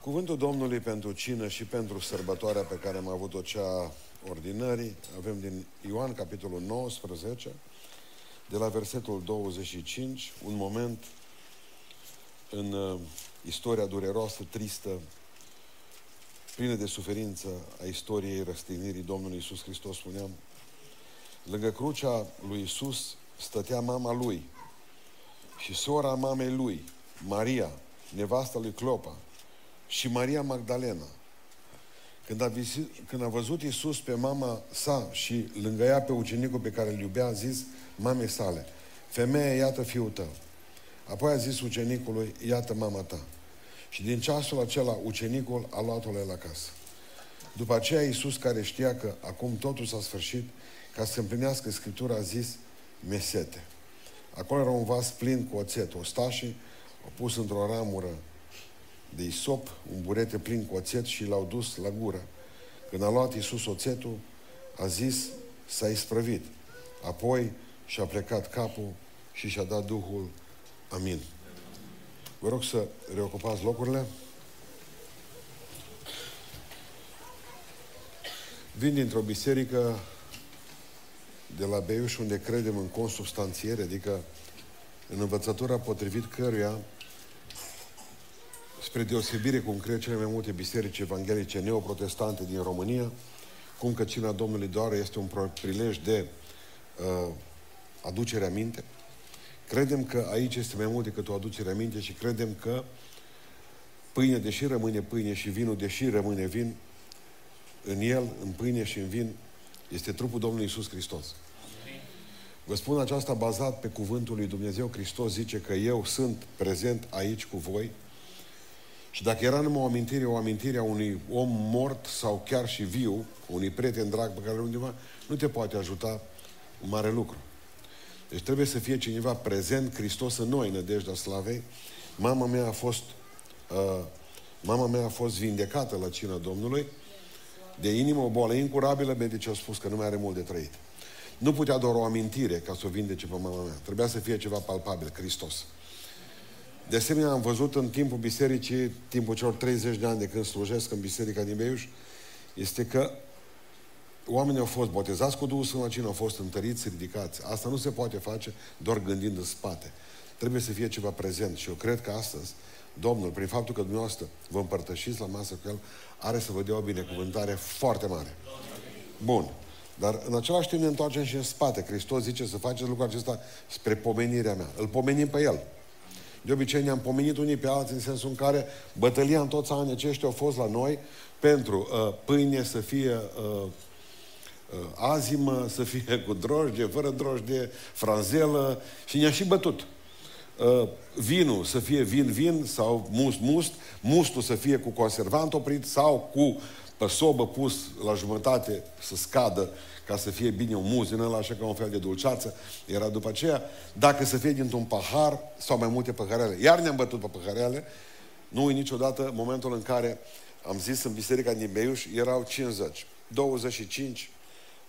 Cuvântul Domnului pentru cină și pentru sărbătoarea pe care am avut-o cea ordinării, avem din Ioan, capitolul 19, de la versetul 25, un moment în uh, istoria dureroasă, tristă, plină de suferință a istoriei răstignirii Domnului Isus Hristos, spuneam. Lângă crucea lui Isus stătea mama lui și sora mamei lui, Maria, nevasta lui Clopa, și Maria Magdalena. Când a, visit, când a văzut Iisus pe mama sa și lângă ea pe ucenicul pe care îl iubea, a zis mamei sale, femeie, iată fiul tău. Apoi a zis ucenicului, iată mama ta. Și din ceasul acela, ucenicul a luat-o la casă. După aceea, Iisus, care știa că acum totul s-a sfârșit, ca să împlinească Scriptura, a zis, mesete. Acolo era un vas plin cu oțet. Ostașii au pus într-o ramură de isop, un burete plin cu oțet și l-au dus la gură. Când a luat Iisus oțetul, a zis, s-a isprăvit. Apoi și-a plecat capul și și-a dat Duhul. Amin. Vă rog să reocupați locurile. Vin dintr-o biserică de la Beiuș unde credem în consubstanțiere, adică în învățătura potrivit căruia spre deosebire cum cred cele mai multe biserici evanghelice neoprotestante din România, cum că cina Domnului doar este un prilej de uh, aducere aminte. Credem că aici este mai mult decât o aducere aminte și credem că pâine, deși rămâne pâine și vinul, deși rămâne vin, în el, în pâine și în vin, este trupul Domnului Isus Hristos. Vă spun aceasta bazat pe cuvântul lui Dumnezeu. Hristos zice că eu sunt prezent aici cu voi și dacă era numai o amintire, o amintire a unui om mort sau chiar și viu, unui prieten drag pe care undeva, nu te poate ajuta un mare lucru. Deci trebuie să fie cineva prezent, Hristos în noi, nădejdea slavei. Mama mea a fost uh, mama mea a fost vindecată la cina Domnului de inimă, o boală incurabilă, medici au spus că nu mai are mult de trăit. Nu putea doar o amintire ca să o vindece pe mama mea. Trebuia să fie ceva palpabil, Hristos. De asemenea, am văzut în timpul bisericii, timpul celor 30 de ani de când slujesc în biserica din Beiuș, este că oamenii au fost botezați cu Duhul Sfânt la au fost întăriți, ridicați. Asta nu se poate face doar gândind în spate. Trebuie să fie ceva prezent. Și eu cred că astăzi, Domnul, prin faptul că dumneavoastră vă împărtășiți la masă cu El, are să vă dea o binecuvântare foarte mare. Bun. Dar în același timp ne întoarcem și în spate. Hristos zice să faceți lucrul acesta spre pomenirea mea. Îl pomenim pe El. De obicei ne-am pomenit unii pe alții în sensul în care bătălia în toți anii aceștia au fost la noi pentru uh, pâine să fie uh, uh, azimă, să fie cu drojdie, fără drojdie, franzelă și ne-a și bătut. Uh, vinul să fie vin-vin sau must-must, mustul să fie cu conservant oprit sau cu pe sobă pus la jumătate să scadă ca să fie bine un muz din ăla, așa ca un fel de dulceață. Era după aceea, dacă să fie dintr-un pahar sau mai multe paharele. Iar ne-am bătut pe paharele. Nu uit niciodată momentul în care am zis în biserica din Beiuș, erau 50, 25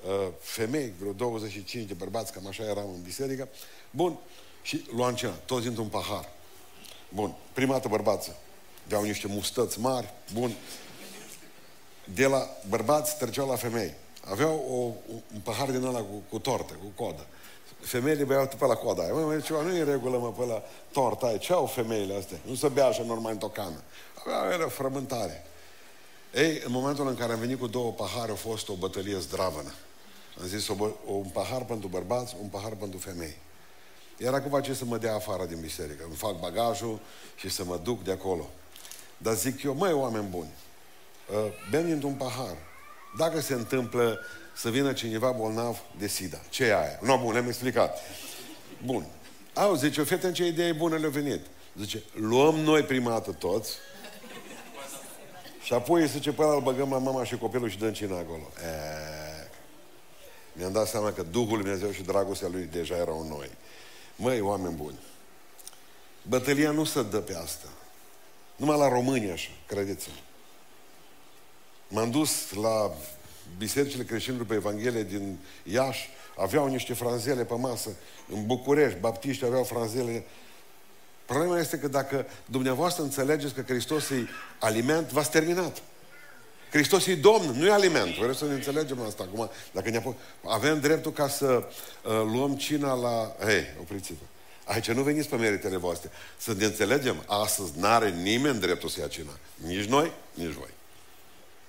uh, femei, vreo 25 de bărbați, cam așa eram în biserică. Bun, și luam cina, toți dintr-un pahar. Bun, prima dată bărbață. Deau niște mustăți mari, bun. De la bărbați treceau la femei aveau o, un pahar din ăla cu, cu tortă, cu codă. Femeile beau pe la coda aia. Mă, ceva nu e în regulă, mă, pe la torta aia. Ce au femeile astea? Nu se bea așa normal în tocană. Aveau era frământare. Ei, în momentul în care am venit cu două pahare, a fost o bătălie zdravănă. Am zis o, un pahar pentru bărbați, un pahar pentru femei. Era cumva ce să mă dea afară din biserică. Îmi fac bagajul și să mă duc de acolo. Dar zic eu, măi, oameni buni, uh, bem dintr-un pahar. Dacă se întâmplă să vină cineva bolnav de SIDA, ce e aia? Nu, bun, le-am explicat. Bun. Au, zice, o fete, în ce idee bună le-a venit? Zice, luăm noi prima dată toți și apoi zice, până îl băgăm la mama și copilul și dăm cina acolo. E... Mi-am dat seama că Duhul Lui Dumnezeu și dragostea Lui deja erau în noi. Măi, oameni buni, bătălia nu se dă pe asta. Numai la România așa, credeți-mă. M-am dus la bisericile creștinilor pe Evanghelie din Iași, aveau niște franzele pe masă. În București, baptiști aveau franzele Problema este că dacă dumneavoastră înțelegeți că Hristos e aliment, v-ați terminat. Hristos e Domn, nu e aliment. Vreau să ne înțelegem asta acum. Dacă ne avem dreptul ca să uh, luăm cina la... Hei, opriți-vă. Aici nu veniți pe meritele voastre. Să ne înțelegem, astăzi n-are nimeni dreptul să ia cina. Nici noi, nici voi.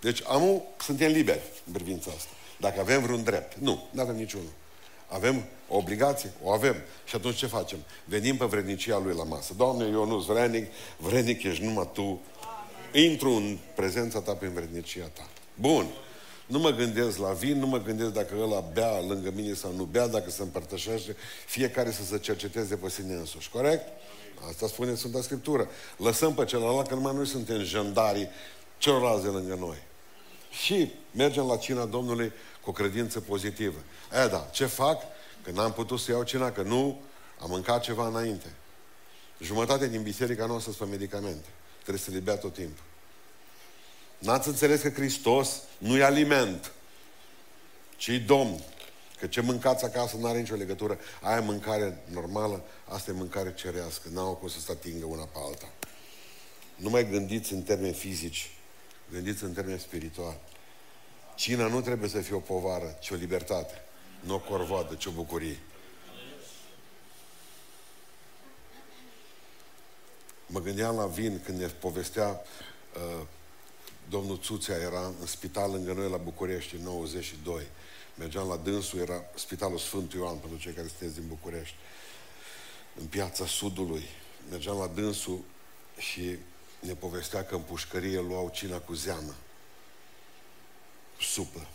Deci amul, suntem liberi în privința asta. Dacă avem vreun drept. Nu, nu avem niciunul. Avem o obligație? O avem. Și atunci ce facem? Venim pe vrednicia lui la masă. Doamne, eu nu sunt vrednic, vrednic ești numai Tu. Intru în prezența Ta prin vrednicia Ta. Bun. Nu mă gândesc la vin, nu mă gândesc dacă ăla bea lângă mine sau nu bea, dacă se împărtășește, fiecare să se cerceteze pe sine însuși. Corect? Asta spune Sfânta Scriptură. Lăsăm pe celălalt că numai noi suntem jandarii celorlalți de lângă noi. Și mergem la cina Domnului cu o credință pozitivă. E, da, ce fac? Că n-am putut să iau cina, că nu am mâncat ceva înainte. Jumătate din biserica noastră sunt pe medicamente. Trebuie să le bea tot timpul. N-ați înțeles că Hristos nu e aliment, ci e Domn. Că ce mâncați acasă nu are nicio legătură. Aia e mâncare normală, asta e mâncare cerească. N-au cum să se atingă una pe alta. Nu mai gândiți în termeni fizici, gândiți în termeni spirituali. Cina nu trebuie să fie o povară, ci o libertate. Nu o corvoadă, ci o bucurie. Mă gândeam la vin când ne povestea uh, domnul Țuțea, era în spital lângă noi la București în 92. Mergeam la dânsul, era Spitalul Sfântul Ioan, pentru cei care sunteți din București, în piața Sudului. Mergeam la dânsul și ne povestea că în pușcărie luau cina cu zeamă supă.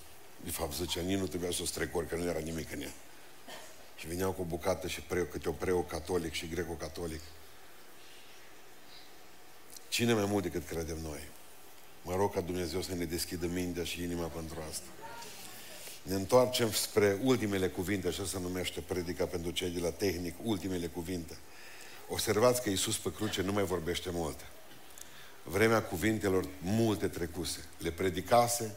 De fapt, zicea, nici nu trebuia să o strecori, că nu era nimic în ea. Și veneau cu o bucată și preo, câte o preo catolic și greco-catolic. Cine mai mult decât credem noi? Mă rog ca Dumnezeu să ne deschidă mintea și inima pentru asta. Ne întoarcem spre ultimele cuvinte, așa se numește predica pentru cei de la tehnic, ultimele cuvinte. Observați că Iisus pe cruce nu mai vorbește multe. Vremea cuvintelor multe trecuse. Le predicase,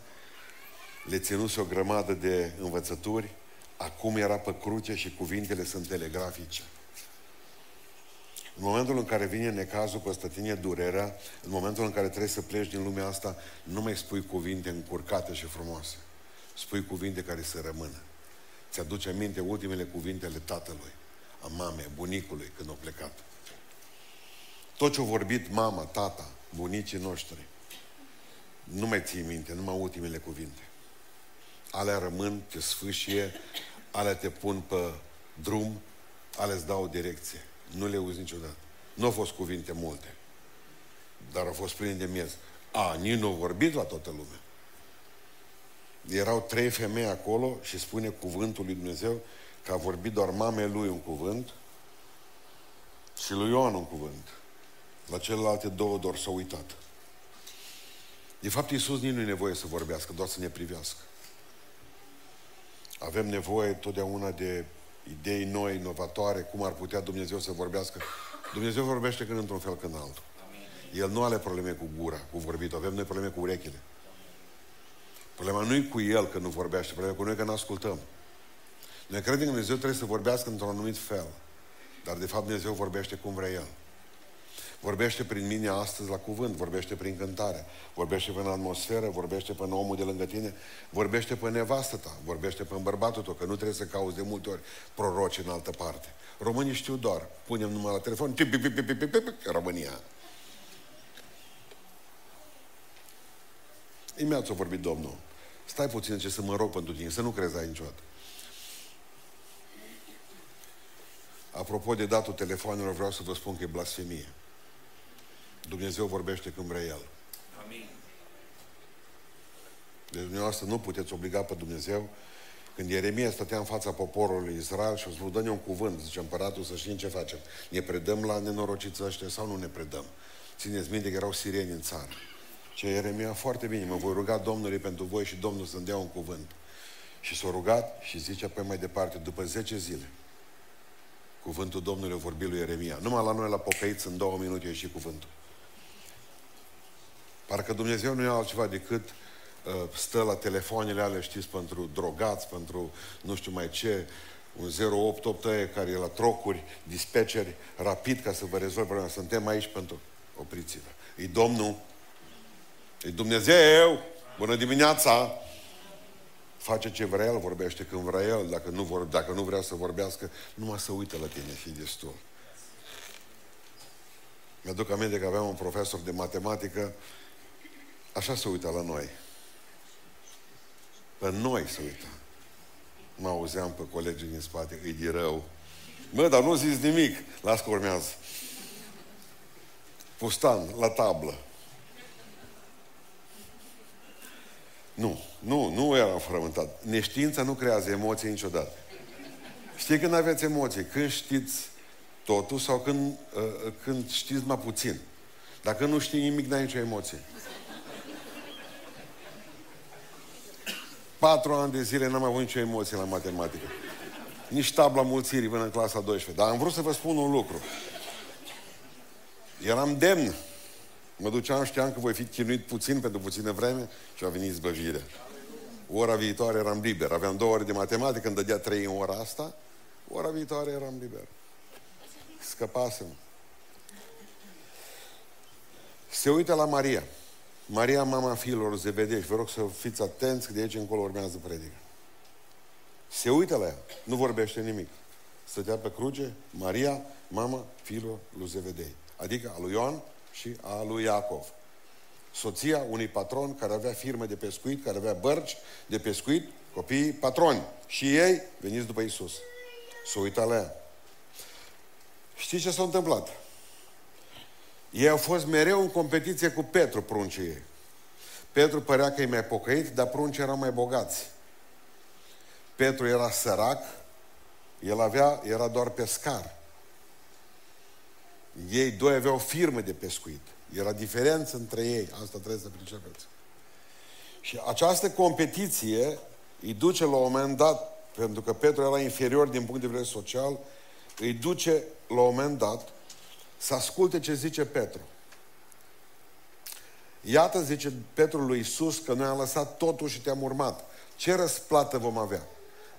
le ținuse o grămadă de învățături, acum era pe cruce și cuvintele sunt telegrafice. În momentul în care vine necazul peste tine durerea, în momentul în care trebuie să pleci din lumea asta, nu mai spui cuvinte încurcate și frumoase. Spui cuvinte care să rămână. Ți-aduce aminte ultimele cuvinte ale tatălui, a mamei, a bunicului când au plecat. Tot ce au vorbit mama, tata, bunicii noștri, nu mai ții minte, numai ultimele cuvinte alea rămân, te sfâșie, alea te pun pe drum, alea îți dau o direcție. Nu le auzi niciodată. Nu au fost cuvinte multe, dar au fost pline de miez. A, nici nu au vorbit la toată lumea. Erau trei femei acolo și spune cuvântul lui Dumnezeu că a vorbit doar mamei lui un cuvânt și lui Ioan un cuvânt. La celelalte două doar s-au uitat. De fapt, Iisus nici nu e nevoie să vorbească, doar să ne privească. Avem nevoie totdeauna de idei noi, inovatoare, cum ar putea Dumnezeu să vorbească. Dumnezeu vorbește când într-un fel, când altul. El nu are probleme cu gura, cu vorbitul. Avem noi probleme cu urechile. Problema nu e cu El că nu vorbește, problema cu noi că nu ascultăm. Noi credem că Dumnezeu trebuie să vorbească într-un anumit fel. Dar de fapt Dumnezeu vorbește cum vrea El. Vorbește prin mine astăzi la cuvânt, vorbește prin cântare, vorbește prin atmosferă, vorbește prin omul de lângă tine, vorbește pe nevastă ta, vorbește pe bărbatul tău, că nu trebuie să cauți de multe ori proroci în altă parte. Românii știu doar, punem numai la telefon, România. Imediat a vorbit Domnul. Stai puțin ce să mă rog pentru tine, să nu crezi ai niciodată. Apropo de datul telefonelor, vreau să vă spun că e blasfemie. Dumnezeu vorbește când vrea El. Amin. Deci dumneavoastră nu puteți obliga pe Dumnezeu. Când Ieremia stătea în fața poporului Israel și o spus, dă un cuvânt, zice împăratul, să știm ce facem. Ne predăm la nenorociți ăștia sau nu ne predăm? Țineți minte că erau sireni în țară. Ce Ieremia, foarte bine, mă voi ruga Domnului pentru voi și Domnul să-mi dea un cuvânt. Și s-a rugat și zice pe mai departe, după 10 zile, cuvântul Domnului a vorbit lui Ieremia. Numai la noi, la Popeiți, în două minute a ieșit cuvântul. Parcă Dumnezeu nu e altceva decât uh, stă la telefoanele alea, știți, pentru drogați, pentru nu știu mai ce, un 088 care e la trocuri, dispeceri, rapid ca să vă rezolvă problema. Suntem aici pentru opriți-vă. E Domnul, e Dumnezeu, bună dimineața! Face ce vrea El, vorbește când vrea El, dacă nu, vor, dacă nu vrea să vorbească, numai să uită la tine și destul. Mi-aduc aminte că aveam un profesor de matematică, așa se uita la noi. Pe noi se uita. Mă auzeam pe colegii din spate, îi de rău. Mă, dar nu zis nimic. Las că urmează. Pustan, la tablă. Nu, nu, nu eram frământat. Neștiința nu creează emoții niciodată. Știi când aveți emoții? Când știți totul sau când, uh, când știți mai puțin. Dacă nu știi nimic, n-ai nicio emoție. Patru ani de zile n-am avut nicio emoție la matematică. Nici tabla mulțirii până în clasa 12. Dar am vrut să vă spun un lucru. Eram demn. Mă duceam, știam că voi fi chinuit puțin pentru puțină vreme și a venit zbăvirea. Ora viitoare eram liber. Aveam două ore de matematică, când dădea trei în ora asta, ora viitoare eram liber. Scăpasem. Se uită la Maria. Maria, mama fiilor Zebedei, și vă rog să fiți atenți că de aici încolo urmează predica. Se uită la ea, nu vorbește nimic. Stătea pe cruce, Maria, mama fiilor lui Zebedei. Adică a lui Ioan și a lui Iacov. Soția unui patron care avea firmă de pescuit, care avea bărci de pescuit, copiii patroni. Și ei veniți după Isus. Se uită la ea. Știți ce s-a întâmplat? Ei au fost mereu în competiție cu Petru, pruncii ei. Petru părea că e mai pocăit, dar pruncii erau mai bogați. Petru era sărac, el avea, era doar pescar. Ei doi aveau firme de pescuit. Era diferență între ei. Asta trebuie să pricepeți. Și această competiție îi duce la un moment dat, pentru că Petru era inferior din punct de vedere social, îi duce la un moment dat să asculte ce zice Petru. Iată, zice Petru lui Isus, că noi am lăsat totul și te-am urmat. Ce răsplată vom avea?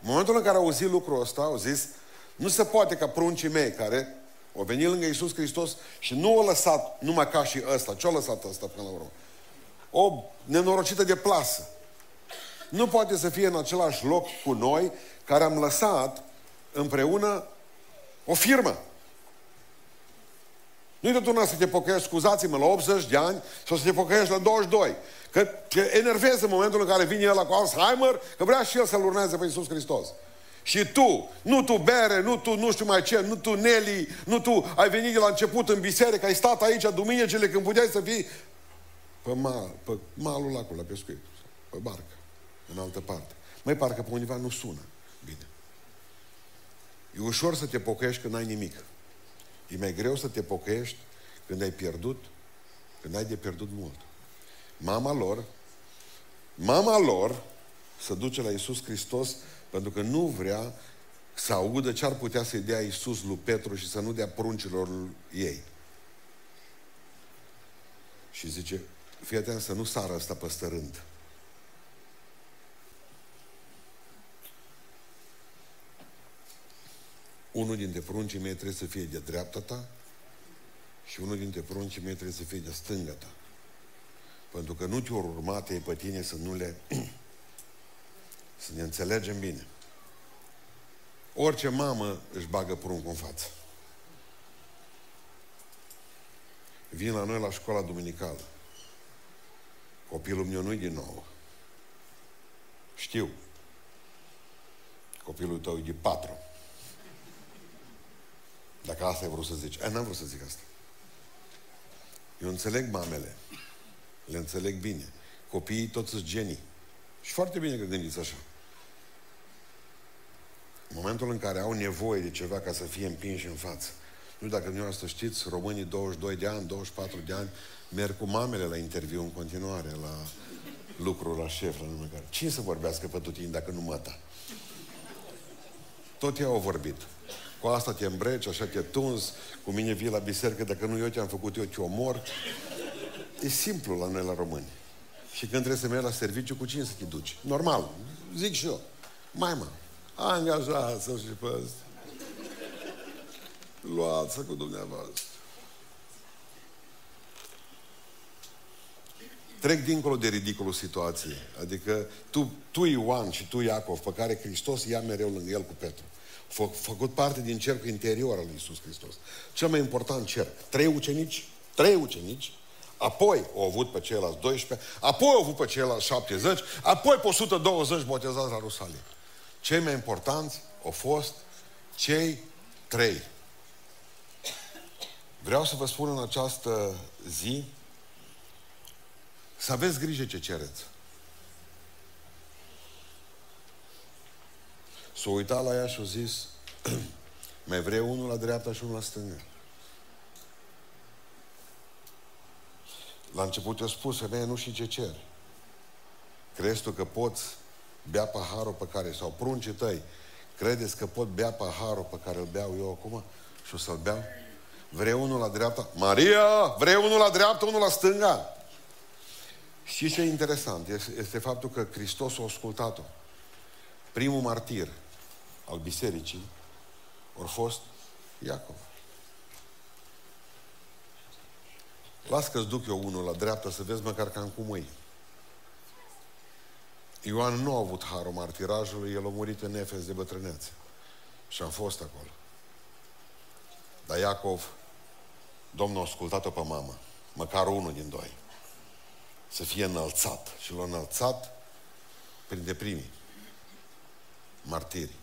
În momentul în care au auzit lucrul ăsta, au zis, nu se poate ca pruncii mei care au venit lângă Isus Hristos și nu au lăsat numai ca și ăsta. Ce au lăsat ăsta până la urmă? O nenorocită de plasă. Nu poate să fie în același loc cu noi care am lăsat împreună o firmă. Nu-i de tuna să te pocăiești, scuzați-mă, la 80 de ani sau să te pocăiești la 22. Că te enervezi în momentul în care vine el cu Alzheimer, că vrea și el să-L urmeze pe Iisus Hristos. Și tu, nu tu bere, nu tu nu știu mai ce, nu tu Nelly, nu tu ai venit de la început în biserică, ai stat aici duminicile când puteai să fii pe, mal, pe malul acolo, la pescuit, pe barcă, în altă parte. Mai parcă pe undeva nu sună bine. E ușor să te pocăiești când ai nimic. E mai greu să te pocăiești când ai pierdut, când ai de pierdut mult. Mama lor, mama lor să duce la Iisus Hristos pentru că nu vrea să audă ce ar putea să-i dea Iisus lui Petru și să nu dea pruncilor ei. Și zice, fii atent să nu sară asta pe stărând. Unul dintre pruncii mei trebuie să fie de dreapta ta și unul dintre pruncii mei trebuie să fie de stânga ta. Pentru că nu te-au urmat ei pe tine să nu le... să ne înțelegem bine. Orice mamă își bagă pruncul în față. Vin la noi la școala duminicală. Copilul meu nu-i din nou. Știu. Copilul tău e de patru. Dacă asta ai vrut să zici. E, n-am vrut să zic asta. Eu înțeleg mamele. Le înțeleg bine. Copiii toți sunt genii. Și foarte bine că gândiți așa. În momentul în care au nevoie de ceva ca să fie împinși în față. Nu dacă dumneavoastră știți, românii 22 de ani, 24 de ani, merg cu mamele la interviu în continuare, la lucru la șef, la nume care. Cine să vorbească pe tutini dacă nu măta? Tot ei au vorbit. Cu asta te îmbreci, așa te tunzi, cu mine vii la biserică, dacă nu eu te-am făcut, eu te omor. E simplu la noi, la români. Și când trebuie să mergi la serviciu, cu cine să te duci? Normal. Zic și eu. Mai mă. Angajați-l și pe ăsta. Luați-l cu dumneavoastră. Trec dincolo de ridicolul situației. Adică tu, tu Ioan și tu Iacov, pe care Hristos ia mereu lângă el cu Petru. Fă, făcut parte din cercul interior al lui Iisus Hristos. Cel mai important cerc. Trei ucenici, trei ucenici, apoi au avut pe ceilalți 12, apoi au avut pe ceilalți 70, apoi pe 120 botezați la Rusalim. Cei mai importanți au fost cei trei. Vreau să vă spun în această zi să aveți grijă ce cereți. S-a uitat la ea și a zis, mai vrei unul la dreapta și unul la stânga. La început i-a spus, femeia, nu știi ce cer. Crezi tu că poți bea paharul pe care, sau pruncii tăi, credeți că pot bea paharul pe care îl beau eu acum și o să-l beau? Vrei unul la dreapta? Maria, vrei unul la dreapta, unul la stânga? Și ce e interesant este, este faptul că Hristos a ascultat-o. Primul martir al bisericii a fost Iacov. Las că-ți duc eu unul la dreapta să vezi măcar cam cum e. Ioan nu a avut harul martirajului, el a murit în Efes de bătrânețe. Și am fost acolo. Dar Iacov, Domnul a ascultat-o pe mamă, măcar unul din doi să fie înălțat. Și l-a înălțat printre primii martiri.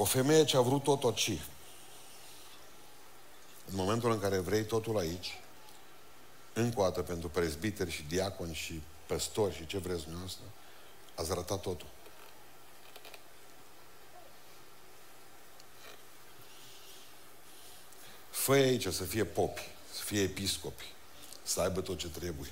O femeie ce a vrut tot oci. În momentul în care vrei totul aici, încă o dată pentru prezbiteri și diaconi și păstori și ce vreți dumneavoastră, ați ratat totul. Fă aici să fie popi, să fie episcopi, să aibă tot ce trebuie.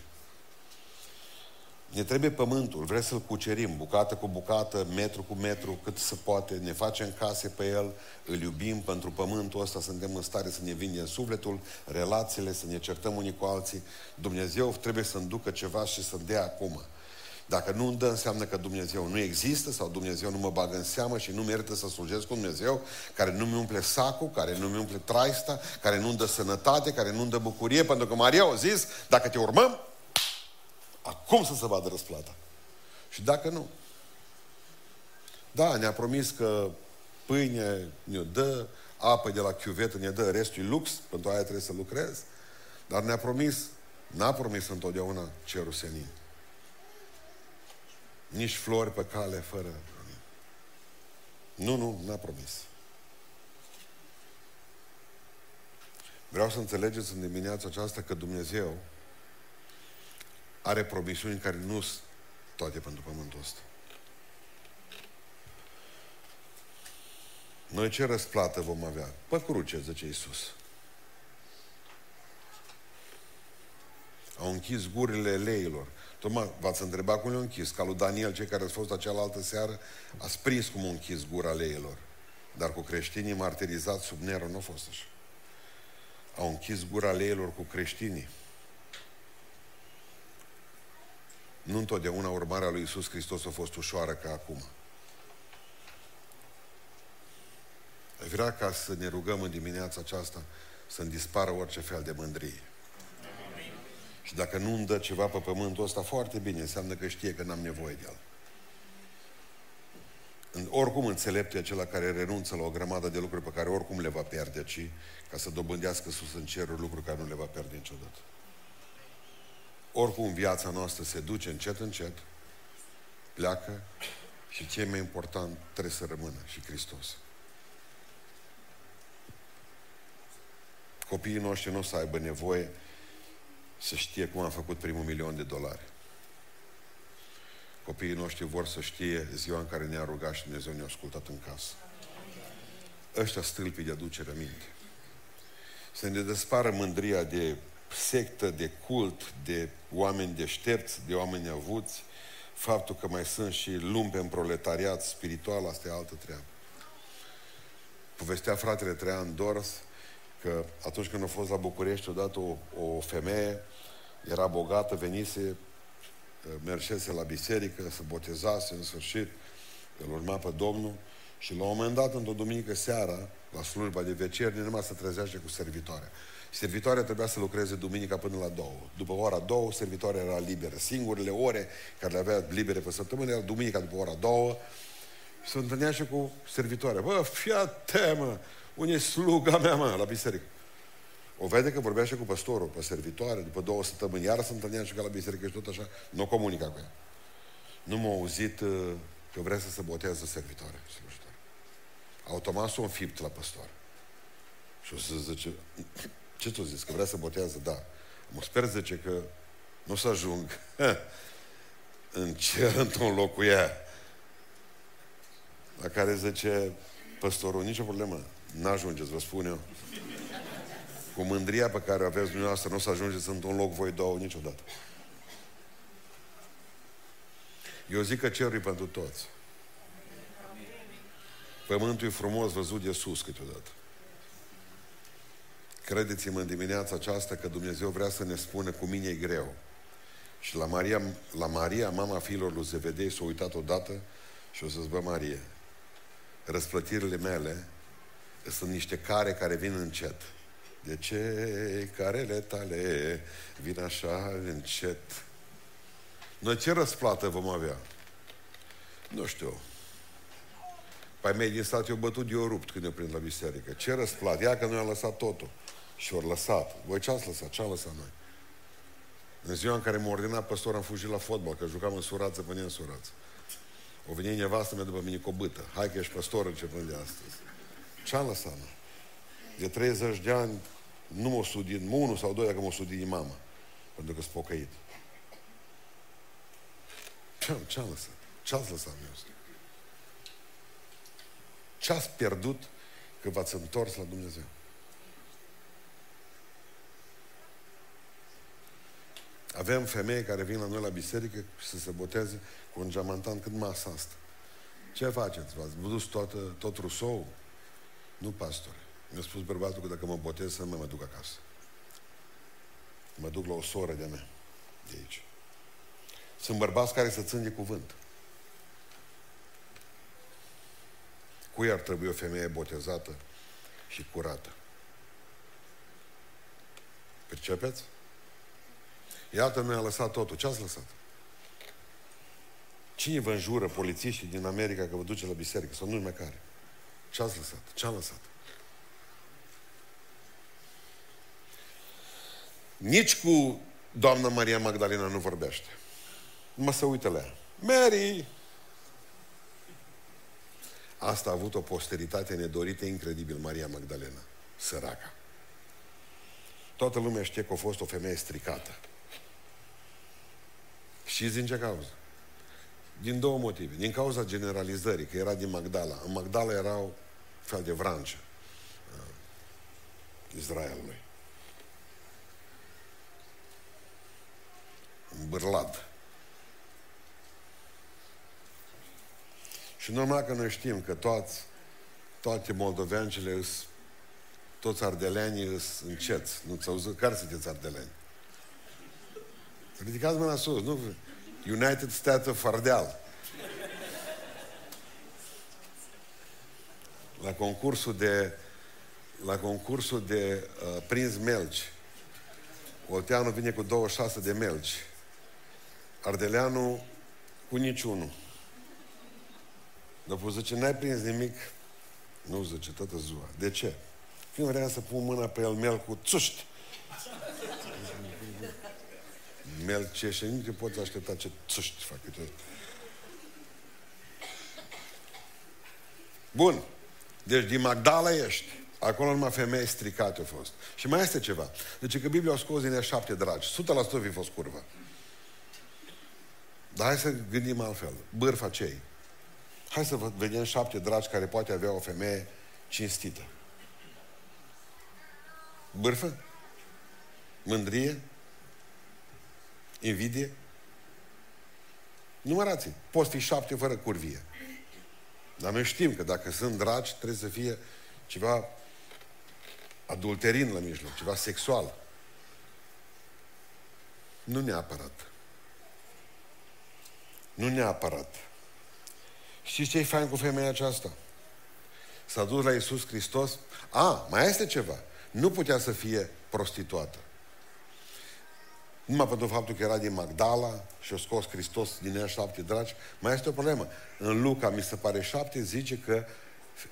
Ne trebuie pământul, vrem să-l cucerim, bucată cu bucată, metru cu metru, cât se poate, ne facem case pe el, îl iubim pentru pământul ăsta, suntem în stare să ne vindem sufletul, relațiile, să ne certăm unii cu alții. Dumnezeu trebuie să-mi ducă ceva și să-mi dea acum. Dacă nu îmi dă, înseamnă că Dumnezeu nu există sau Dumnezeu nu mă bagă în seamă și nu merită să slujesc cu Dumnezeu care nu mi umple sacul, care nu mi umple traista, care nu-mi dă sănătate, care nu-mi dă bucurie, pentru că Maria a zis, dacă te urmăm, acum să se vadă răsplata. Și dacă nu, da, ne-a promis că pâine ne dă, apă de la chiuvetă ne dă, restul e lux, pentru aia trebuie să lucrez, dar ne-a promis, n-a promis întotdeauna cerul senin. Nici flori pe cale fără... Nu, nu, n-a promis. Vreau să înțelegeți în dimineața aceasta că Dumnezeu are promisiuni care nu sunt toate pentru pământul ăsta. Noi ce răsplată vom avea? Pe cruce, zice Iisus. Au închis gurile leilor. Tocmai v-ați întrebat cum le-au închis. Ca lui Daniel, cei care au fost la cealaltă seară, a prins cum au închis gura leilor. Dar cu creștinii martirizați sub Nero nu a fost așa. Au închis gura leilor cu creștinii. Nu întotdeauna urmarea lui Isus Hristos a fost ușoară ca acum. Vrea ca să ne rugăm în dimineața aceasta să-mi dispară orice fel de mândrie. Și dacă nu îmi dă ceva pe pământul ăsta, foarte bine, înseamnă că știe că n-am nevoie de el. Oricum înțelept e acela care renunță la o grămadă de lucruri pe care oricum le va pierde, ci ca să dobândească sus în cerul lucruri care nu le va pierde niciodată. Oricum viața noastră se duce încet, încet, pleacă și ce mai important trebuie să rămână și Hristos. Copiii noștri nu o să aibă nevoie să știe cum am făcut primul milion de dolari. Copiii noștri vor să știe ziua în care ne-a rugat și Dumnezeu ne-a ascultat în casă. Ăștia stâlpii de aducere minte. Să ne despară mândria de sectă, de cult, de oameni deștepți, de oameni avuți, faptul că mai sunt și lumpe în proletariat spiritual, asta e altă treabă. Povestea fratele Traian Dors că atunci când a fost la București odată o, o femeie, era bogată, venise mergese la biserică, să botezase în sfârșit, îl urma pe Domnul și la un moment dat, într-o duminică seara, la slujba de vecernie, numai să trezește cu servitoarea. Servitoarea trebuia să lucreze duminica până la două. După ora două, servitoarea era liberă. Singurele ore care le avea libere pe săptămână era duminica după ora două. Și se întâlnea și cu servitoarea. Bă, fia temă, unde e sluga mea, mă, la biserică? O vede că vorbea și cu păstorul, pe servitoare, după două săptămâni, iar se întâlnea și ca la biserică și tot așa, nu comunica cu ea. Nu m-a auzit uh, că vrea să se boteze servitoare, slujitoare. Automat s-a înfipt la păstor. Și o să zice, ce tu zis, că vrea să botează? Da. Mă sper, zice, că nu să ajung în cer într-un loc cu ea. La care zice păstorul, nicio problemă, n-ajungeți, vă spun eu. Cu mândria pe care o aveți dumneavoastră, nu o să ajungeți într-un loc voi două niciodată. Eu zic că cerul e pentru toți. Pământul e frumos văzut de sus câteodată. Credeți-mă în dimineața aceasta că Dumnezeu vrea să ne spună cu mine e greu. Și la Maria, la Maria mama fiilor lui Zevedei, s-a uitat odată și o să-ți bă, Marie, răsplătirile mele sunt niște care care vin încet. De ce carele tale vin așa încet? Noi ce răsplată vom avea? Nu știu. Păi mei din stat eu bătut, eu rupt când eu prind la biserică. Ce răsplată? Ia că noi am lăsat totul. Și ori lăsat. Voi ce ați lăsat? Ce am lăsat noi? În ziua în care m-a ordinat păstor am fugit la fotbal, că jucam în surață până în surață. O veni nevastă mea după mine cu o bâtă. Hai că ești păstor începând de astăzi. Ce am lăsat, mă? De 30 de ani nu m-a sudit, unul sau doi dacă m-a sudit mama. Pentru că sunt pocăit. Ce-am, ce-am lăsat? Ce-ați lăsat meu ăsta? Ce ați pierdut că v-ați întors la Dumnezeu? Avem femei care vin la noi la biserică și să se boteze cu un geamantan cât masa asta. Ce faceți? V-ați dus tot, tot rusou? Nu, pastore. Mi-a spus bărbatul că dacă mă botez să mă, mă duc acasă. Mă duc la o soră de mea de aici. Sunt bărbați care să țin de cuvânt. Cui ar trebui o femeie botezată și curată? Percepeți? Iată, noi a lăsat totul. Ce ați lăsat? Cine vă înjură polițiștii din America că vă duce la biserică? Sau nu mai care? Ce ați lăsat? Ce am lăsat? Nici cu doamna Maria Magdalena nu vorbește. Mă să uită la ea. Mary! Asta a avut o posteritate nedorită incredibil, Maria Magdalena. Săraca. Toată lumea știe că a fost o femeie stricată. Și din ce cauză? Din două motive. Din cauza generalizării, că era din Magdala. În Magdala erau fel de vrancă uh, Israelului. În Bârlad. Și normal că noi știm că toți, toate moldoveancele îs, toți ardeleanii îs înceți. Nu-ți auzit? Care sunteți ardeleni? Ridicați mâna sus, nu? United States of Ardeal. La concursul de la concursul de uh, prins melci. Olteanu vine cu 26 de melci. Ardeleanu cu niciunul. După zice, n-ai prins nimic? Nu, zice, toată ziua. De ce? Când vrea să pun mâna pe el mel cu țuști melceșe, nu te poți aștepta ce țuști fac tot. Bun. Deci din Magdala ești. Acolo numai femei stricate au fost. Și mai este ceva. Deci că Biblia a scos din șapte dragi. 100% fi fost curvă. Dar hai să gândim altfel. Bârfa cei. Hai să vedem șapte dragi care poate avea o femeie cinstită. Bârfă? Mândrie? Invidie? Numărați. Poți fi șapte fără curvie. Dar noi știm că dacă sunt dragi, trebuie să fie ceva adulterin la mijloc, ceva sexual. Nu neapărat. Nu neapărat. Știți ce e fain cu femeia aceasta? S-a dus la Iisus Hristos. A, mai este ceva. Nu putea să fie prostituată. Numai pentru faptul că era din Magdala și a scos Hristos din ea șapte dragi, mai este o problemă. În Luca, mi se pare șapte, zice că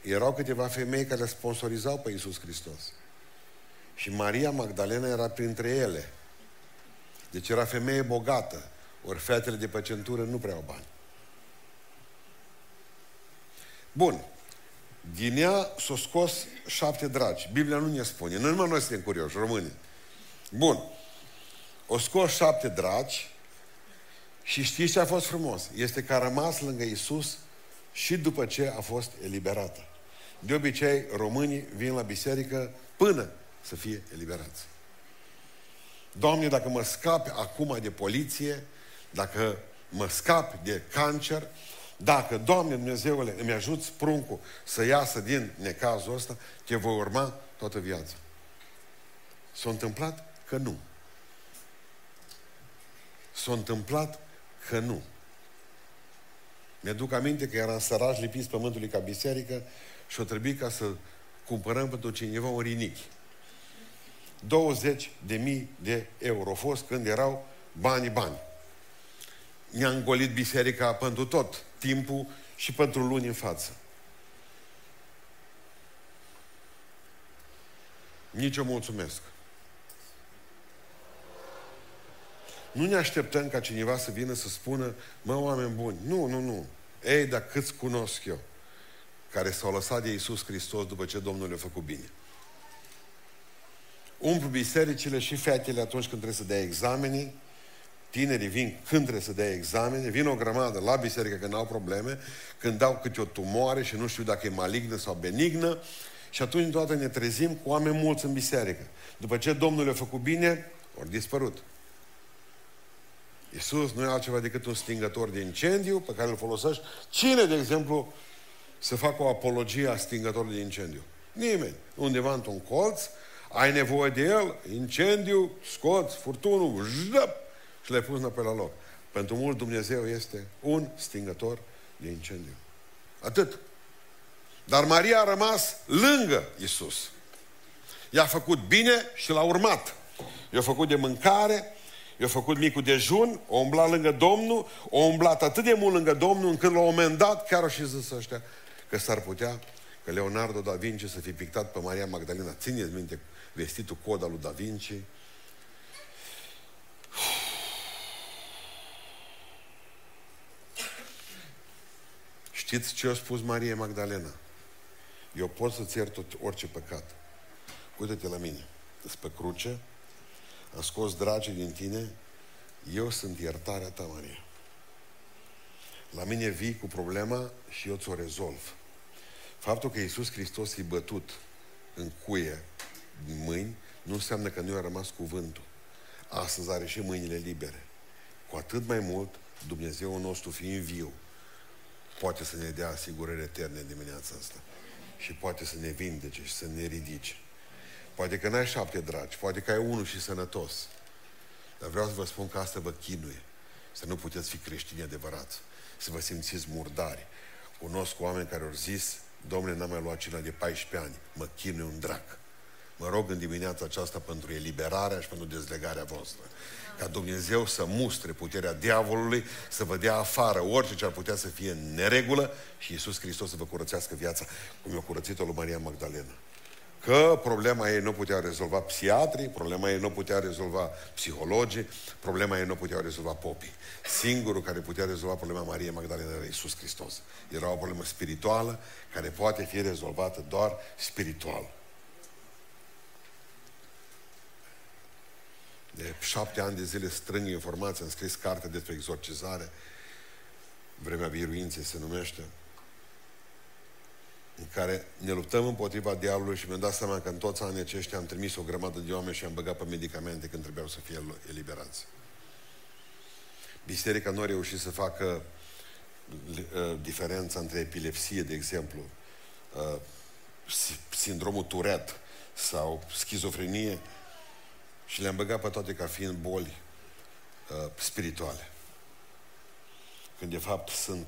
erau câteva femei care sponsorizau pe Iisus Hristos. Și Maria Magdalena era printre ele. Deci era femeie bogată. Ori fetele de pe centură nu prea au bani. Bun. Din ea s-au scos șapte dragi. Biblia nu ne spune. Nu numai noi suntem curioși, români. Bun. O scos șapte dragi și știți ce a fost frumos? Este că a rămas lângă Isus și după ce a fost eliberată. De obicei, românii vin la biserică până să fie eliberați. Doamne, dacă mă scapi acum de poliție, dacă mă scap de cancer, dacă, Doamne Dumnezeule, îmi ajuți pruncul să iasă din necazul ăsta, te voi urma toată viața. S-a întâmplat că nu. S-a întâmplat că nu. Mi-aduc aminte că eram sărași lipiți pământului ca biserică și o trebuie ca să cumpărăm pentru cineva un rinichi. 20 de mii de euro a fost când erau banii bani. Ne-a îngolit biserica pentru tot timpul și pentru luni în față. Nici o mulțumesc. Nu ne așteptăm ca cineva să vină să spună, mă, oameni buni. Nu, nu, nu. Ei, dar câți cunosc eu care s-au lăsat de Iisus Hristos după ce Domnul le-a făcut bine. Umplu bisericile și fetele atunci când trebuie să dea examenii, tinerii vin când trebuie să dea examene, vin o grămadă la biserică când au probleme, când dau câte o tumoare și nu știu dacă e malignă sau benignă, și atunci toate ne trezim cu oameni mulți în biserică. După ce Domnul le-a făcut bine, ori dispărut. Iisus nu e altceva decât un stingător de incendiu pe care îl folosești. Cine, de exemplu, să facă o apologie a stingătorului de incendiu? Nimeni. Undeva într-un colț, ai nevoie de el, incendiu, scoți furtunul, jăp, și le-ai pus înapoi la loc. Pentru mult Dumnezeu este un stingător de incendiu. Atât. Dar Maria a rămas lângă Isus. I-a făcut bine și l-a urmat. I-a făcut de mâncare, i-a făcut micul dejun, o umblat lângă Domnul, o umblat atât de mult lângă Domnul, încât la un moment dat chiar și zis ăștia că s-ar putea că Leonardo da Vinci să fi pictat pe Maria Magdalena. Țineți minte vestitul cod al lui Da Vinci. Știți ce a spus Maria Magdalena? Eu pot să-ți iert tot, orice păcat. Uite-te la mine. Sunt pe cruce, am scos dragi din tine, eu sunt iertarea ta, Maria. La mine vii cu problema și eu ți-o rezolv. Faptul că Iisus Hristos e bătut în cuie, în mâini, nu înseamnă că nu i-a rămas cuvântul. Astăzi are și mâinile libere. Cu atât mai mult, Dumnezeu nostru fiind viu, poate să ne dea asigurări eterne dimineața asta. Și poate să ne vindece și să ne ridice. Poate că n-ai șapte dragi, poate că ai unul și sănătos. Dar vreau să vă spun că asta vă chinuie. Să nu puteți fi creștini adevărați. Să vă simțiți murdari. Cunosc oameni care au zis, domnule, n-am mai luat cina de 14 ani, mă chinuie un drac. Mă rog în dimineața aceasta pentru eliberarea și pentru dezlegarea voastră. Ca Dumnezeu să mustre puterea diavolului, să vă dea afară orice ce ar putea să fie în neregulă și Iisus Hristos să vă curățească viața, cum i-a curățit-o lui Maria Magdalena. Că problema ei nu putea rezolva psiatrii, problema ei nu putea rezolva psihologii, problema ei nu putea rezolva popii. Singurul care putea rezolva problema Mariei Magdalena era Iisus Hristos. Era o problemă spirituală care poate fi rezolvată doar spiritual. De șapte ani de zile strâng informații, am scris carte despre exorcizare, vremea biruinței se numește, în care ne luptăm împotriva diavolului și mi-am dat seama că în toți anii aceștia am trimis o grămadă de oameni și am băgat pe medicamente când trebuiau să fie eliberați. Biserica nu a reușit să facă uh, diferența între epilepsie, de exemplu, uh, sindromul Tourette sau schizofrenie și le-am băgat pe toate ca fiind boli uh, spirituale. când de fapt sunt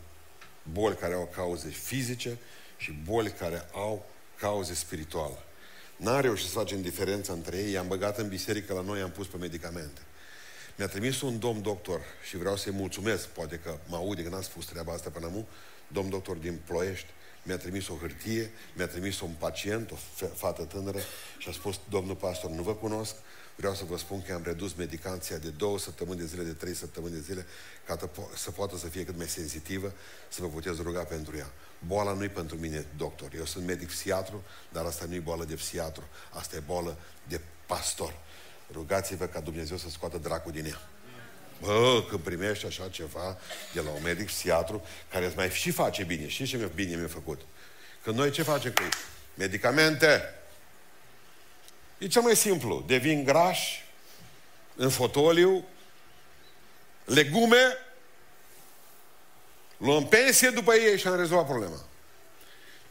boli care au cauze fizice și boli care au cauze spirituale. N-a reușit să facem diferența între ei, i-am băgat în biserică la noi, i-am pus pe medicamente. Mi-a trimis un domn doctor și vreau să-i mulțumesc, poate că mă aude că n-a spus treaba asta până acum, domn doctor din Ploiești, mi-a trimis o hârtie, mi-a trimis un pacient, o fată tânără și a spus, domnul pastor, nu vă cunosc, vreau să vă spun că am redus medicația de două săptămâni de zile, de trei săptămâni de zile, ca să poată să fie cât mai sensitivă, să vă puteți ruga pentru ea. Boala nu e pentru mine, doctor. Eu sunt medic psiatru, dar asta nu e boală de psiatru. Asta e boală de pastor. Rugați-vă ca Dumnezeu să scoată dracul din ea. Bă, când primești așa ceva de la un medic psiatru, care îți mai și face bine. Și ce bine mi-a făcut? Când noi ce facem cu ei? Medicamente. E cel mai simplu. Devin grași, în fotoliu, legume, luăm pensie după ei și am rezolvat problema.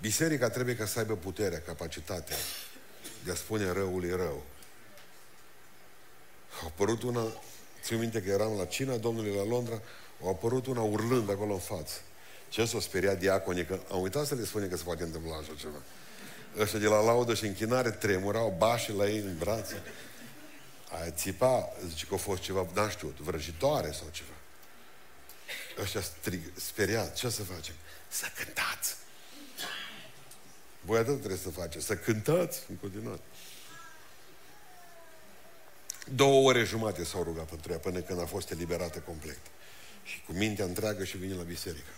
Biserica trebuie ca să aibă puterea, capacitatea de a spune răului rău. A apărut una, țin minte că eram la cina Domnului la Londra, a apărut una urlând acolo în față. Ce s-o speria diaconii, că am uitat să le spune că se poate întâmpla așa ceva. Ăștia de la laudă și închinare tremurau bașii la ei în brațe. Aia țipa, zice că a fost ceva, n-am știut, vrăjitoare sau ceva. Ăștia strig, speriat, ce să facem? Să cântați! Voi atât trebuie să faceți, să cântați în continuare. Două ore jumate s-au rugat pentru ea până când a fost eliberată complet. Și cu mintea întreagă și vine la biserică.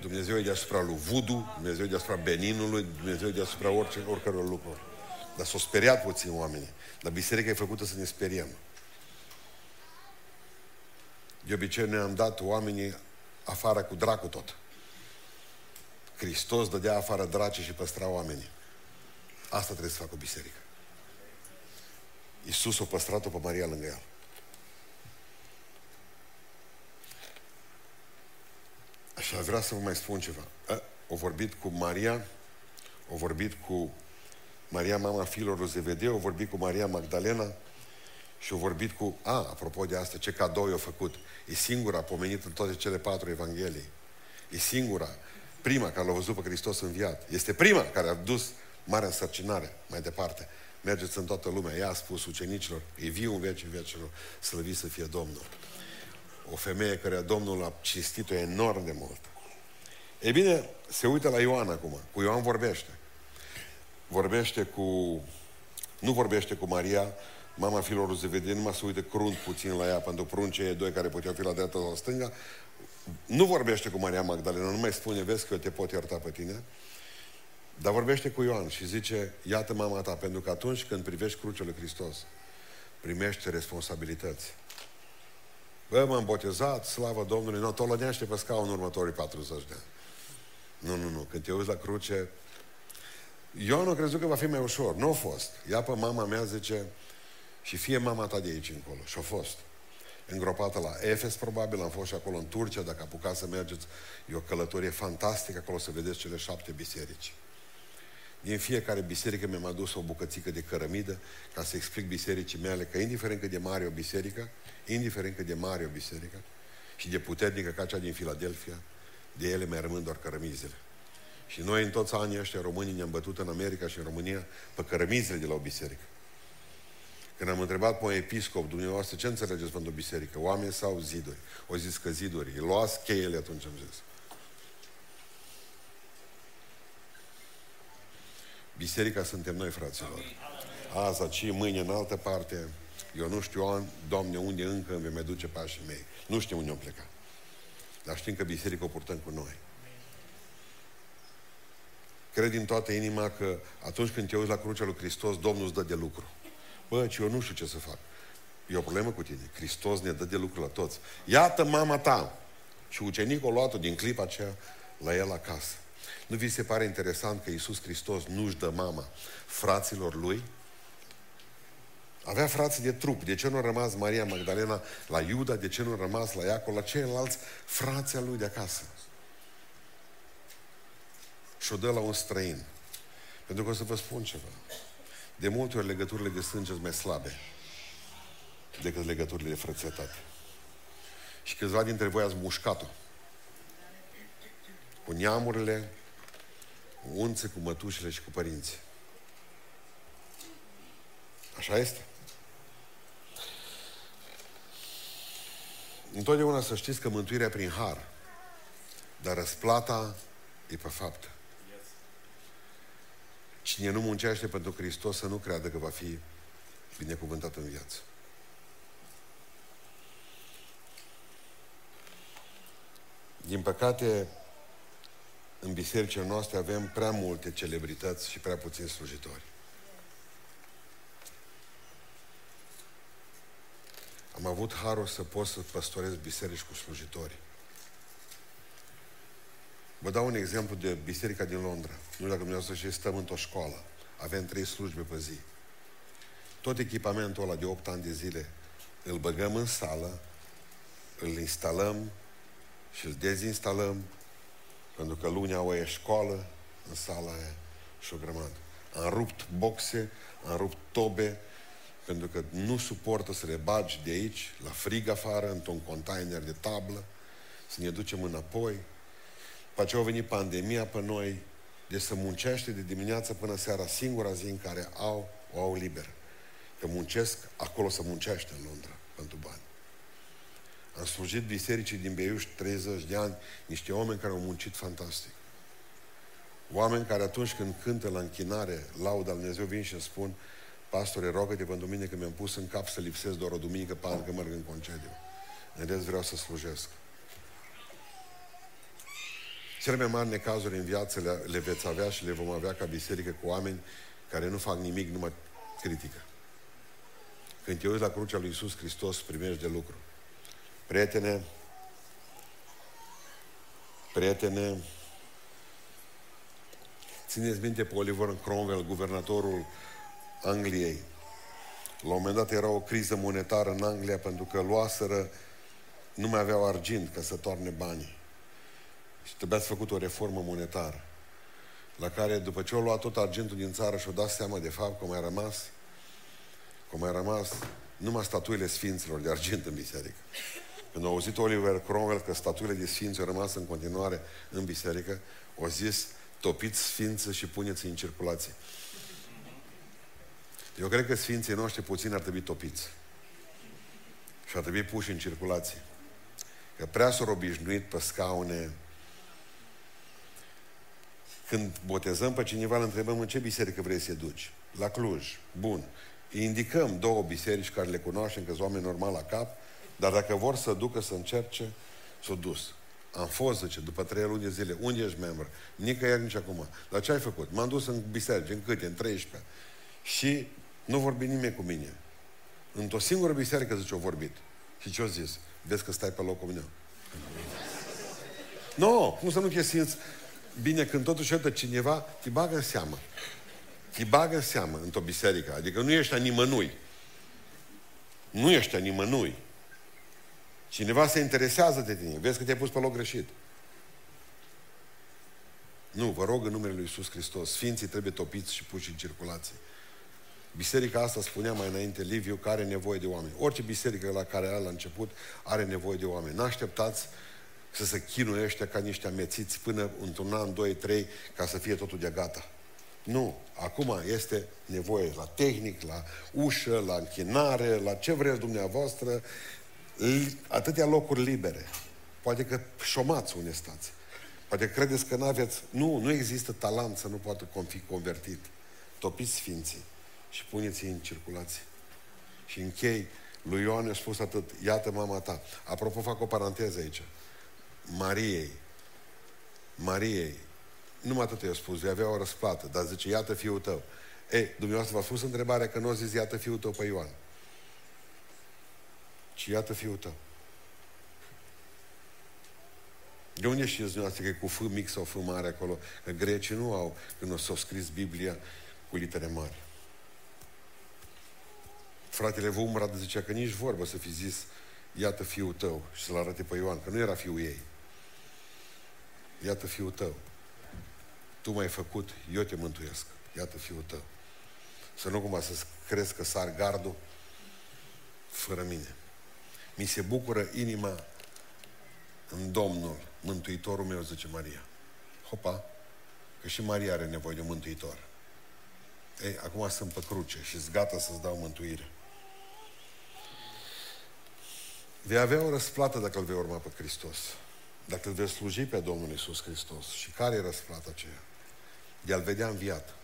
Dumnezeu e deasupra lui Vudu, Dumnezeu e deasupra Beninului, Dumnezeu e deasupra orice, oricăror lucruri. Dar s-au speriat puțin oamenii. Dar biserica e făcută să ne speriem. De obicei ne-am dat oamenii afară cu dracu tot. Hristos dădea afară draci și păstra oamenii. Asta trebuie să facă o biserică. Iisus a păstrat-o pe Maria lângă el. Așa vrea să vă mai spun ceva. O vorbit cu Maria, o vorbit cu Maria, mama fiilor Zevedeu, o vorbit cu Maria Magdalena și o vorbit cu... A, apropo de asta, ce cadou i-a făcut. E singura pomenit în toate cele patru evanghelii. E singura, prima care l-a văzut pe Hristos înviat. Este prima care a dus marea însărcinare mai departe. Mergeți în toată lumea. Ea a spus ucenicilor, e viu în vecii vecilor, slăvit să fie Domnul. O femeie care Domnul a cinstit-o enorm de mult. E bine, se uită la Ioan acum. Cu Ioan vorbește. Vorbește cu... Nu vorbește cu Maria, mama fiilor Zevedei, numai se uită crunt puțin la ea, pentru pruncei doi care puteau fi la dreapta sau la stânga. Nu vorbește cu Maria Magdalena, nu mai spune, vezi că eu te pot ierta pe tine. Dar vorbește cu Ioan și zice, iată mama ta, pentru că atunci când privești crucea lui Hristos, primește responsabilități. Bă, m-am botezat, slavă Domnului, nu, tolănește pe scaun următorii 40 de ani. Nu, nu, nu, când te uiți la cruce, Ioan a crezut că va fi mai ușor. Nu a fost. Ia pe mama mea, zice, și fie mama ta de aici încolo. Și a fost. Îngropată la Efes, probabil, am fost și acolo în Turcia, dacă apucați să mergeți, e o călătorie fantastică acolo să vedeți cele șapte biserici. Din fiecare biserică mi-am adus o bucățică de cărămidă ca să explic bisericii mele că indiferent cât de mare o biserică, indiferent cât de mare o biserică și de puternică ca cea din Filadelfia, de ele mai rămân doar cărămizele. Și noi în toți anii ăștia românii ne-am bătut în America și în România pe cărămizele de la o biserică. Când am întrebat pe un episcop, dumneavoastră, ce înțelegeți pentru biserică? Oameni sau ziduri? O zis că ziduri. Îi luați cheile atunci, am zis. Biserica suntem noi, fraților. Azi, aici, mâine, în altă parte. Eu nu știu, Doamne, unde încă îmi mai duce pașii mei. Nu știu unde am plecat. Dar știm că biserica o purtăm cu noi. Cred din toată inima că atunci când te uiți la crucea lui Hristos, Domnul îți dă de lucru. Bă, ce eu nu știu ce să fac. E o problemă cu tine. Hristos ne dă de lucru la toți. Iată mama ta. Și ucenicul a luat-o din clipa aceea la el acasă. Nu vi se pare interesant că Iisus Hristos nu-și dă mama fraților lui? Avea frații de trup. De ce nu a rămas Maria Magdalena la Iuda? De ce nu a rămas la Iacov? La ceilalți frații al lui de acasă? Și o dă la un străin. Pentru că o să vă spun ceva. De multe ori legăturile de sânge sunt mai slabe decât legăturile de frățetate. Și câțiva dintre voi ați mușcat-o. Cu neamurile, cu unțe, cu mătușile și cu părinții. Așa este. Întotdeauna să știți că mântuirea prin har, dar răsplata e pe faptă. Cine nu muncește pentru Hristos să nu creadă că va fi binecuvântat în viață. Din păcate, în bisericile noastre avem prea multe celebrități și prea puțini slujitori. Am avut harul să pot să păstorez biserici cu slujitori. Vă dau un exemplu de biserica din Londra. Nu dacă dumneavoastră și stăm într-o școală. Avem trei slujbe pe zi. Tot echipamentul ăla de 8 ani de zile îl băgăm în sală, îl instalăm și îl dezinstalăm, pentru că lunea o e școală în sala aia și o grămadă. Am rupt boxe, am rupt tobe, pentru că nu suportă să le bagi de aici, la frig afară, într-un container de tablă, să ne ducem înapoi. După aceea a venit pandemia pe noi, de să muncește de dimineață până seara, singura zi în care au, o au liber. Că muncesc, acolo să muncește în Londra, pentru bani. Am slujit bisericii din Beiuș 30 de ani, niște oameni care au muncit fantastic. Oameni care atunci când cântă la închinare, lauda Dumnezeu, vin și îmi spun, pastore, rogă-te pentru mine că mi-am pus în cap să lipsesc doar o duminică pentru că merg în concediu. În rest vreau să slujesc. Cele mai mari necazuri în viață le, le veți avea și le vom avea ca biserică cu oameni care nu fac nimic, numai critică. Când te uiți la crucea lui Iisus Hristos, primești de lucru. Prietene, prietene, țineți minte pe Oliver Cromwell, guvernatorul Angliei. La un moment dat era o criză monetară în Anglia pentru că luaseră, nu mai aveau argint ca să toarne banii. Și trebuia să făcut o reformă monetară. La care, după ce au luat tot argintul din țară și au dat seama de fapt că mai rămas, că mai rămas numai statuile sfinților de argint în biserică. Când a auzit Oliver Cromwell că statuile de sfinți au rămas în continuare în biserică, au zis, topiți sfință și puneți în circulație. Eu cred că sfinții noștri puțin ar trebui topiți. Și ar trebui puși în circulație. Că prea s-au obișnuit pe scaune. Când botezăm pe cineva, îl întrebăm în ce biserică vrei să duci. La Cluj. Bun. Îi indicăm două biserici care le cunoaștem, că sunt oameni normal la cap, dar dacă vor să ducă să încerce, s-au dus. Am fost, zice, după trei luni de zile. Unde ești membru? Nicăieri nici acum. Dar ce ai făcut? M-am dus în biserici, în câte? În 13. Și nu vorbi nimeni cu mine. Într-o singură biserică, zice, o vorbit. Și ce-o zis? Vezi că stai pe locul meu. Nu, no, cum să nu te simți bine când totuși uite cineva te bagă în seamă. Te bagă în seamă într-o biserică. Adică nu ești a nimănui. Nu ești a nimănui. Cineva se interesează de tine. Vezi că te-ai pus pe loc greșit. Nu, vă rog în numele Lui Iisus Hristos, Sfinții trebuie topiți și puși în circulație. Biserica asta spunea mai înainte Liviu că are nevoie de oameni. Orice biserică la care are la început are nevoie de oameni. N-așteptați să se chinuie ăștia ca niște amețiți până într-un an, doi, trei, ca să fie totul de gata. Nu. Acum este nevoie la tehnic, la ușă, la închinare, la ce vreți dumneavoastră, atâtea locuri libere. Poate că șomați unde stați. Poate credeți că nu aveți... Nu, nu există talent să nu poată fi convertit. Topiți Sfinții și puneți-i în circulație. Și închei, lui Ioan a spus atât, iată mama ta. Apropo, fac o paranteză aici. Mariei, Mariei, numai atât i-a spus, vei avea o răsplată, dar zice, iată fiul tău. Ei, dumneavoastră v-a spus întrebarea că nu a zis, iată fiul tău pe Ioan. Ci iată fiul tău. De unde știți dumneavoastră că e cu F mic sau F mare acolo? Că grecii nu au, când o s-au scris Biblia cu litere mari. Fratele Vumrad zicea că nici vorbă să fi zis iată fiul tău și să-l arate pe Ioan, că nu era fiul ei. Iată fiul tău. Tu m-ai făcut, eu te mântuiesc. Iată fiul tău. Să nu cumva să crezi că sar gardul fără mine. Mi se bucură inima în Domnul, Mântuitorul meu, zice Maria. Hopa, că și Maria are nevoie de un mântuitor. Ei, acum sunt pe cruce și sunt gata să-ți dau mântuire. Vei avea o răsplată dacă îl vei urma pe Hristos. Dacă îl vei sluji pe Domnul Isus Hristos. Și care e răsplata aceea? De a-L vedea înviat.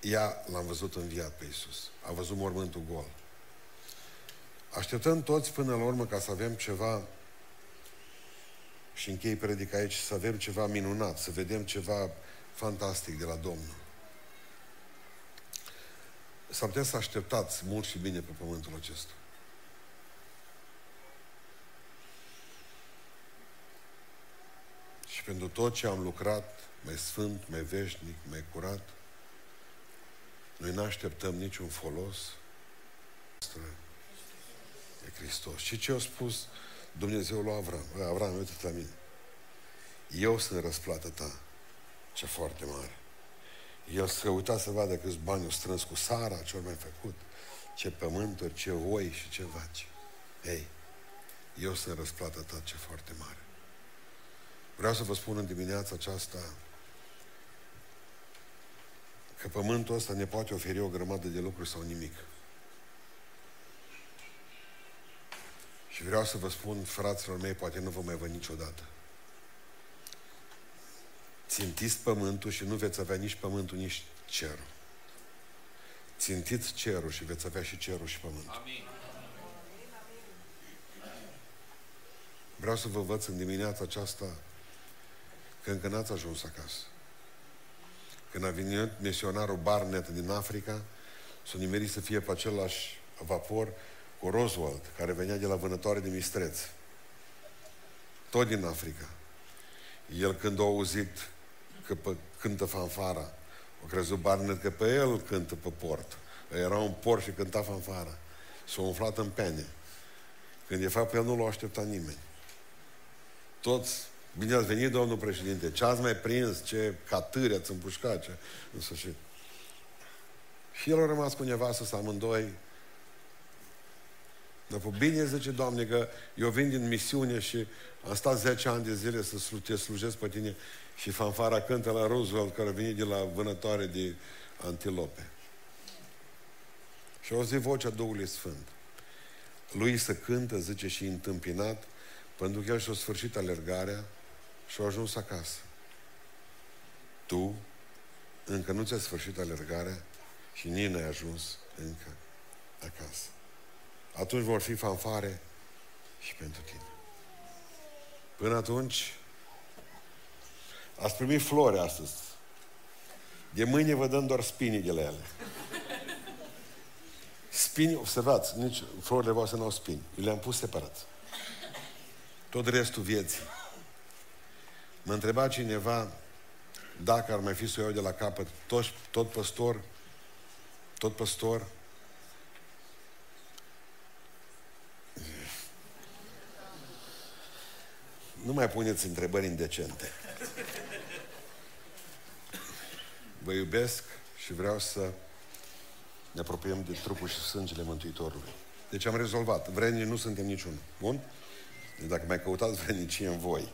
Ea l-am văzut înviat pe Isus. A văzut mormântul gol. Așteptăm toți până la urmă ca să avem ceva și închei predica aici, să avem ceva minunat, să vedem ceva fantastic de la Domnul. S-ar putea să așteptați mult și bine pe pământul acesta. Și pentru tot ce am lucrat, mai sfânt, mai veșnic, mai curat, noi nu așteptăm niciun folos. E Hristos. Și ce a spus Dumnezeu lui Avram? Avram, uite la mine. Eu sunt răsplată ta. Ce foarte mare. El să uita să vadă câți bani au strâns cu Sara, ce au mai făcut, ce pământuri, ce oi și ce vaci. Ei, eu sunt răsplată ta, ce foarte mare. Vreau să vă spun în dimineața aceasta că pământul ăsta ne poate oferi o grămadă de lucruri sau nimic. Și vreau să vă spun, fraților mei, poate nu vă mai văd niciodată. Țintiți pământul și nu veți avea nici pământul, nici cerul. Țintiți cerul și veți avea și cerul și pământul. Amin. Vreau să vă văd în dimineața aceasta că încă n-ați ajuns acasă. Când a venit misionarul Barnett din Africa, s-a nimerit să fie pe același vapor cu Roswald, care venea de la vânătoare de mistreți. Tot din Africa. El când a auzit că pe, cântă fanfara, a crezut Barnett că pe el cântă pe port. Era un port și cânta fanfara. S-a umflat în pene. Când de fapt pe el nu l-a așteptat nimeni. Toți Bine ați venit, domnul președinte. Ce ați mai prins? Ce catâri ați împușcat? Ce... În sfârșit. Și el a rămas cu nevastă să amândoi. După bine zice, Doamne, că eu vin din misiune și am stat 10 ani de zile să te slujesc pe tine și fanfara cântă la Roosevelt care a venit de la vânătoare de antilope. Și au zis vocea Duhului Sfânt. Lui să cântă, zice, și întâmpinat, pentru că el și-a sfârșit alergarea, și au ajuns acasă. Tu încă nu ți-ai sfârșit alergarea și nici n-ai ajuns încă acasă. Atunci vor fi fanfare și pentru tine. Până atunci, ați primit flori astăzi. De mâine vă dăm doar spinii de la ele. Spini, observați, nici florile voastre nu au spini. le-am pus separat. Tot restul vieții Mă întreba cineva dacă ar mai fi să o iau de la capăt, tot, tot păstor, tot păstor, nu mai puneți întrebări indecente. Vă iubesc și vreau să ne apropiem de trupul și sângele Mântuitorului. Deci am rezolvat. Vrenii nu suntem niciunul. Bun? Deci dacă mai căutați vrenicie în voi,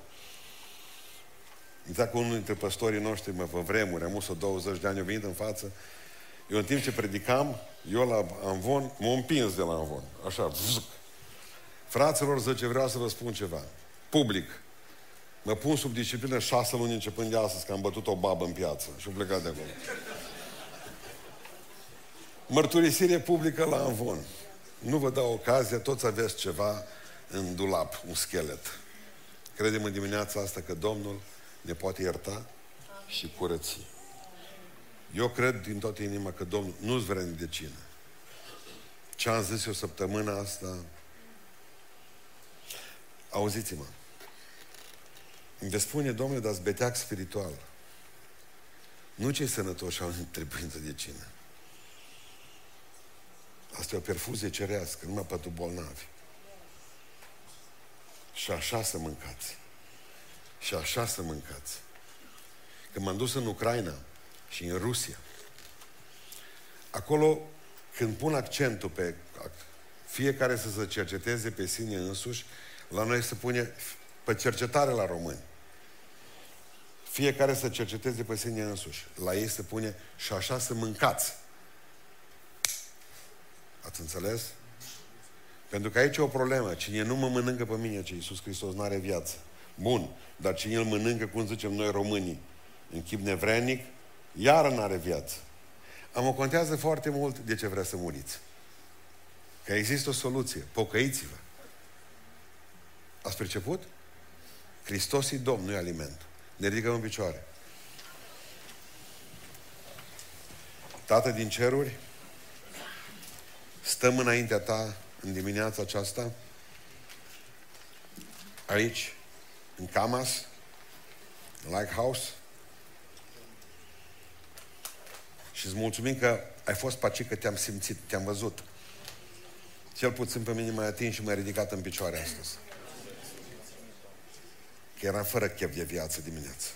Exact cu unul dintre păstorii noștri, mă, pe vremuri, am 120 de ani, au venit în față. Eu în timp ce predicam, eu la Anvon, m-am împins de la Anvon. Așa, vzuc. Fraților, zice, vreau să vă spun ceva. Public. Mă pun sub disciplină șase luni începând de astăzi, că am bătut o babă în piață și am plecat de acolo. Mărturisire publică la Anvon. Nu vă dau ocazia, toți aveți ceva în dulap, un schelet. Credem în dimineața asta că Domnul ne poate ierta și curăți. Eu cred din toată inima că Domnul nu-ți vrea de cină. Ce am zis eu săptămâna asta, auziți-mă, îmi spune, Domnule, dar beteac spiritual. Nu cei sănătoși au trebuință de cină. Asta e o perfuzie cerească, numai pentru bolnavi. Și așa să mâncați și așa să mâncați. Când m-am dus în Ucraina și în Rusia, acolo, când pun accentul pe fiecare să se cerceteze pe sine însuși, la noi se pune pe cercetare la români. Fiecare să cerceteze pe sine însuși. La ei se pune și așa să mâncați. Ați înțeles? Pentru că aici e o problemă. Cine nu mă mănâncă pe mine, ce Iisus Hristos nu are viață. Bun, dar cine îl mănâncă, cum zicem noi românii, în chip nevrenic, iară nu are viață. Am o contează foarte mult de ce vrea să muriți. Că există o soluție. Pocăiți-vă. Ați priceput? Hristos e Domn, nu e aliment. Ne ridicăm în picioare. Tată din ceruri, stăm înaintea Ta în dimineața aceasta, aici, în Camas, în Lighthouse, și îți mulțumim că ai fost paci că te-am simțit, te-am văzut. Cel puțin pe mine m-ai atins și m-ai ridicat în picioare astăzi. Că eram fără chef de viață dimineață.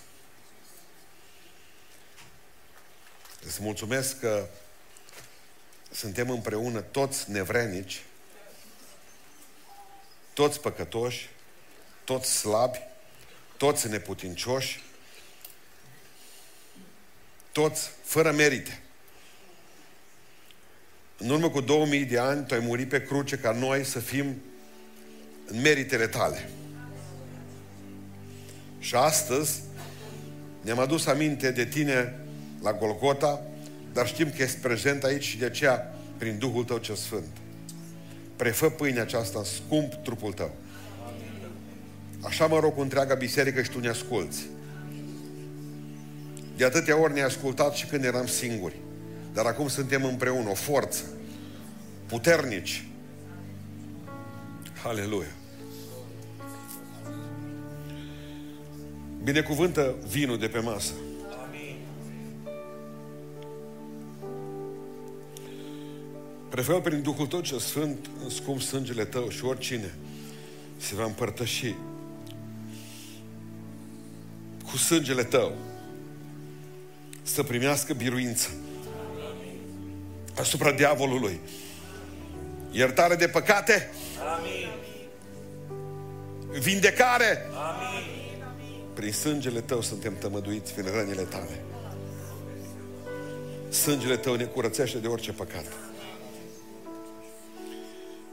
Îți mulțumesc că suntem împreună toți nevrenici, toți păcătoși, toți slabi, toți neputincioși, toți fără merite. În urmă cu 2000 de ani, tu ai murit pe cruce ca noi să fim în meritele tale. Și astăzi ne-am adus aminte de tine la Golgota, dar știm că ești prezent aici și de aceea, prin Duhul tău cel Sfânt, prefă pâinea aceasta scump trupul tău. Așa mă rog cu întreaga biserică și tu ne asculți. De atâtea ori ne-ai ascultat și când eram singuri. Dar acum suntem împreună, o forță, puternici. Aleluia! Binecuvântă vinul de pe masă. Prefer prin Duhul tău ce Sfânt în scump sângele tău și oricine se va împărtăși cu sângele tău să primească biruință asupra diavolului. Iertare de păcate. Amin. Vindecare. Amin. Prin sângele tău suntem tămăduiți prin rănile tale. Sângele tău ne curățește de orice păcat.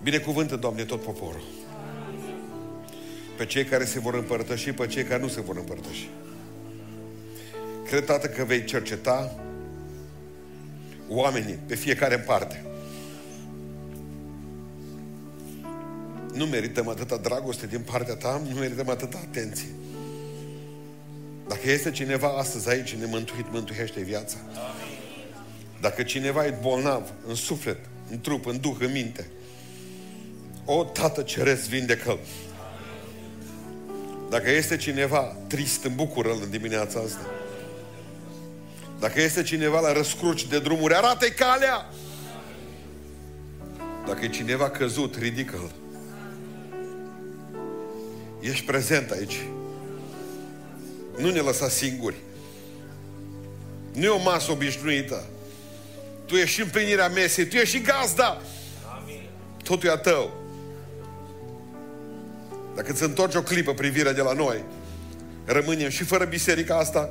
Binecuvântă, Doamne, tot poporul. Pe cei care se vor împărtăși, pe cei care nu se vor împărtăși. Cred, Tată, că vei cerceta oamenii pe fiecare în parte. Nu merităm atâta dragoste din partea ta, nu merităm atâta atenție. Dacă este cineva astăzi aici nemântuit, mântuiește viața. Dacă cineva e bolnav în suflet, în trup, în duh, în minte, o, Tată Ceresc, vindecă-l. Dacă este cineva trist, îmbucură-l în dimineața asta. Dacă este cineva la răscruci de drumuri, arată-i calea! Dacă e cineva căzut, ridică-l. Ești prezent aici. Nu ne lăsa singuri. Nu e o masă obișnuită. Tu ești și împlinirea mesei, tu ești și gazda. Totul e a tău. Dacă îți întorci o clipă privirea de la noi, rămânem și fără biserica asta,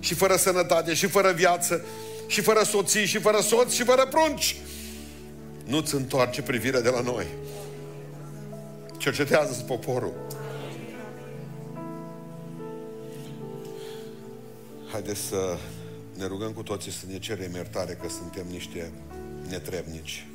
și fără sănătate, și fără viață, și fără soții, și fără soți, și fără prunci. Nu-ți întoarce privirea de la noi. Cercetează-ți poporul. Haideți să ne rugăm cu toții să ne cerem iertare că suntem niște netrebnici.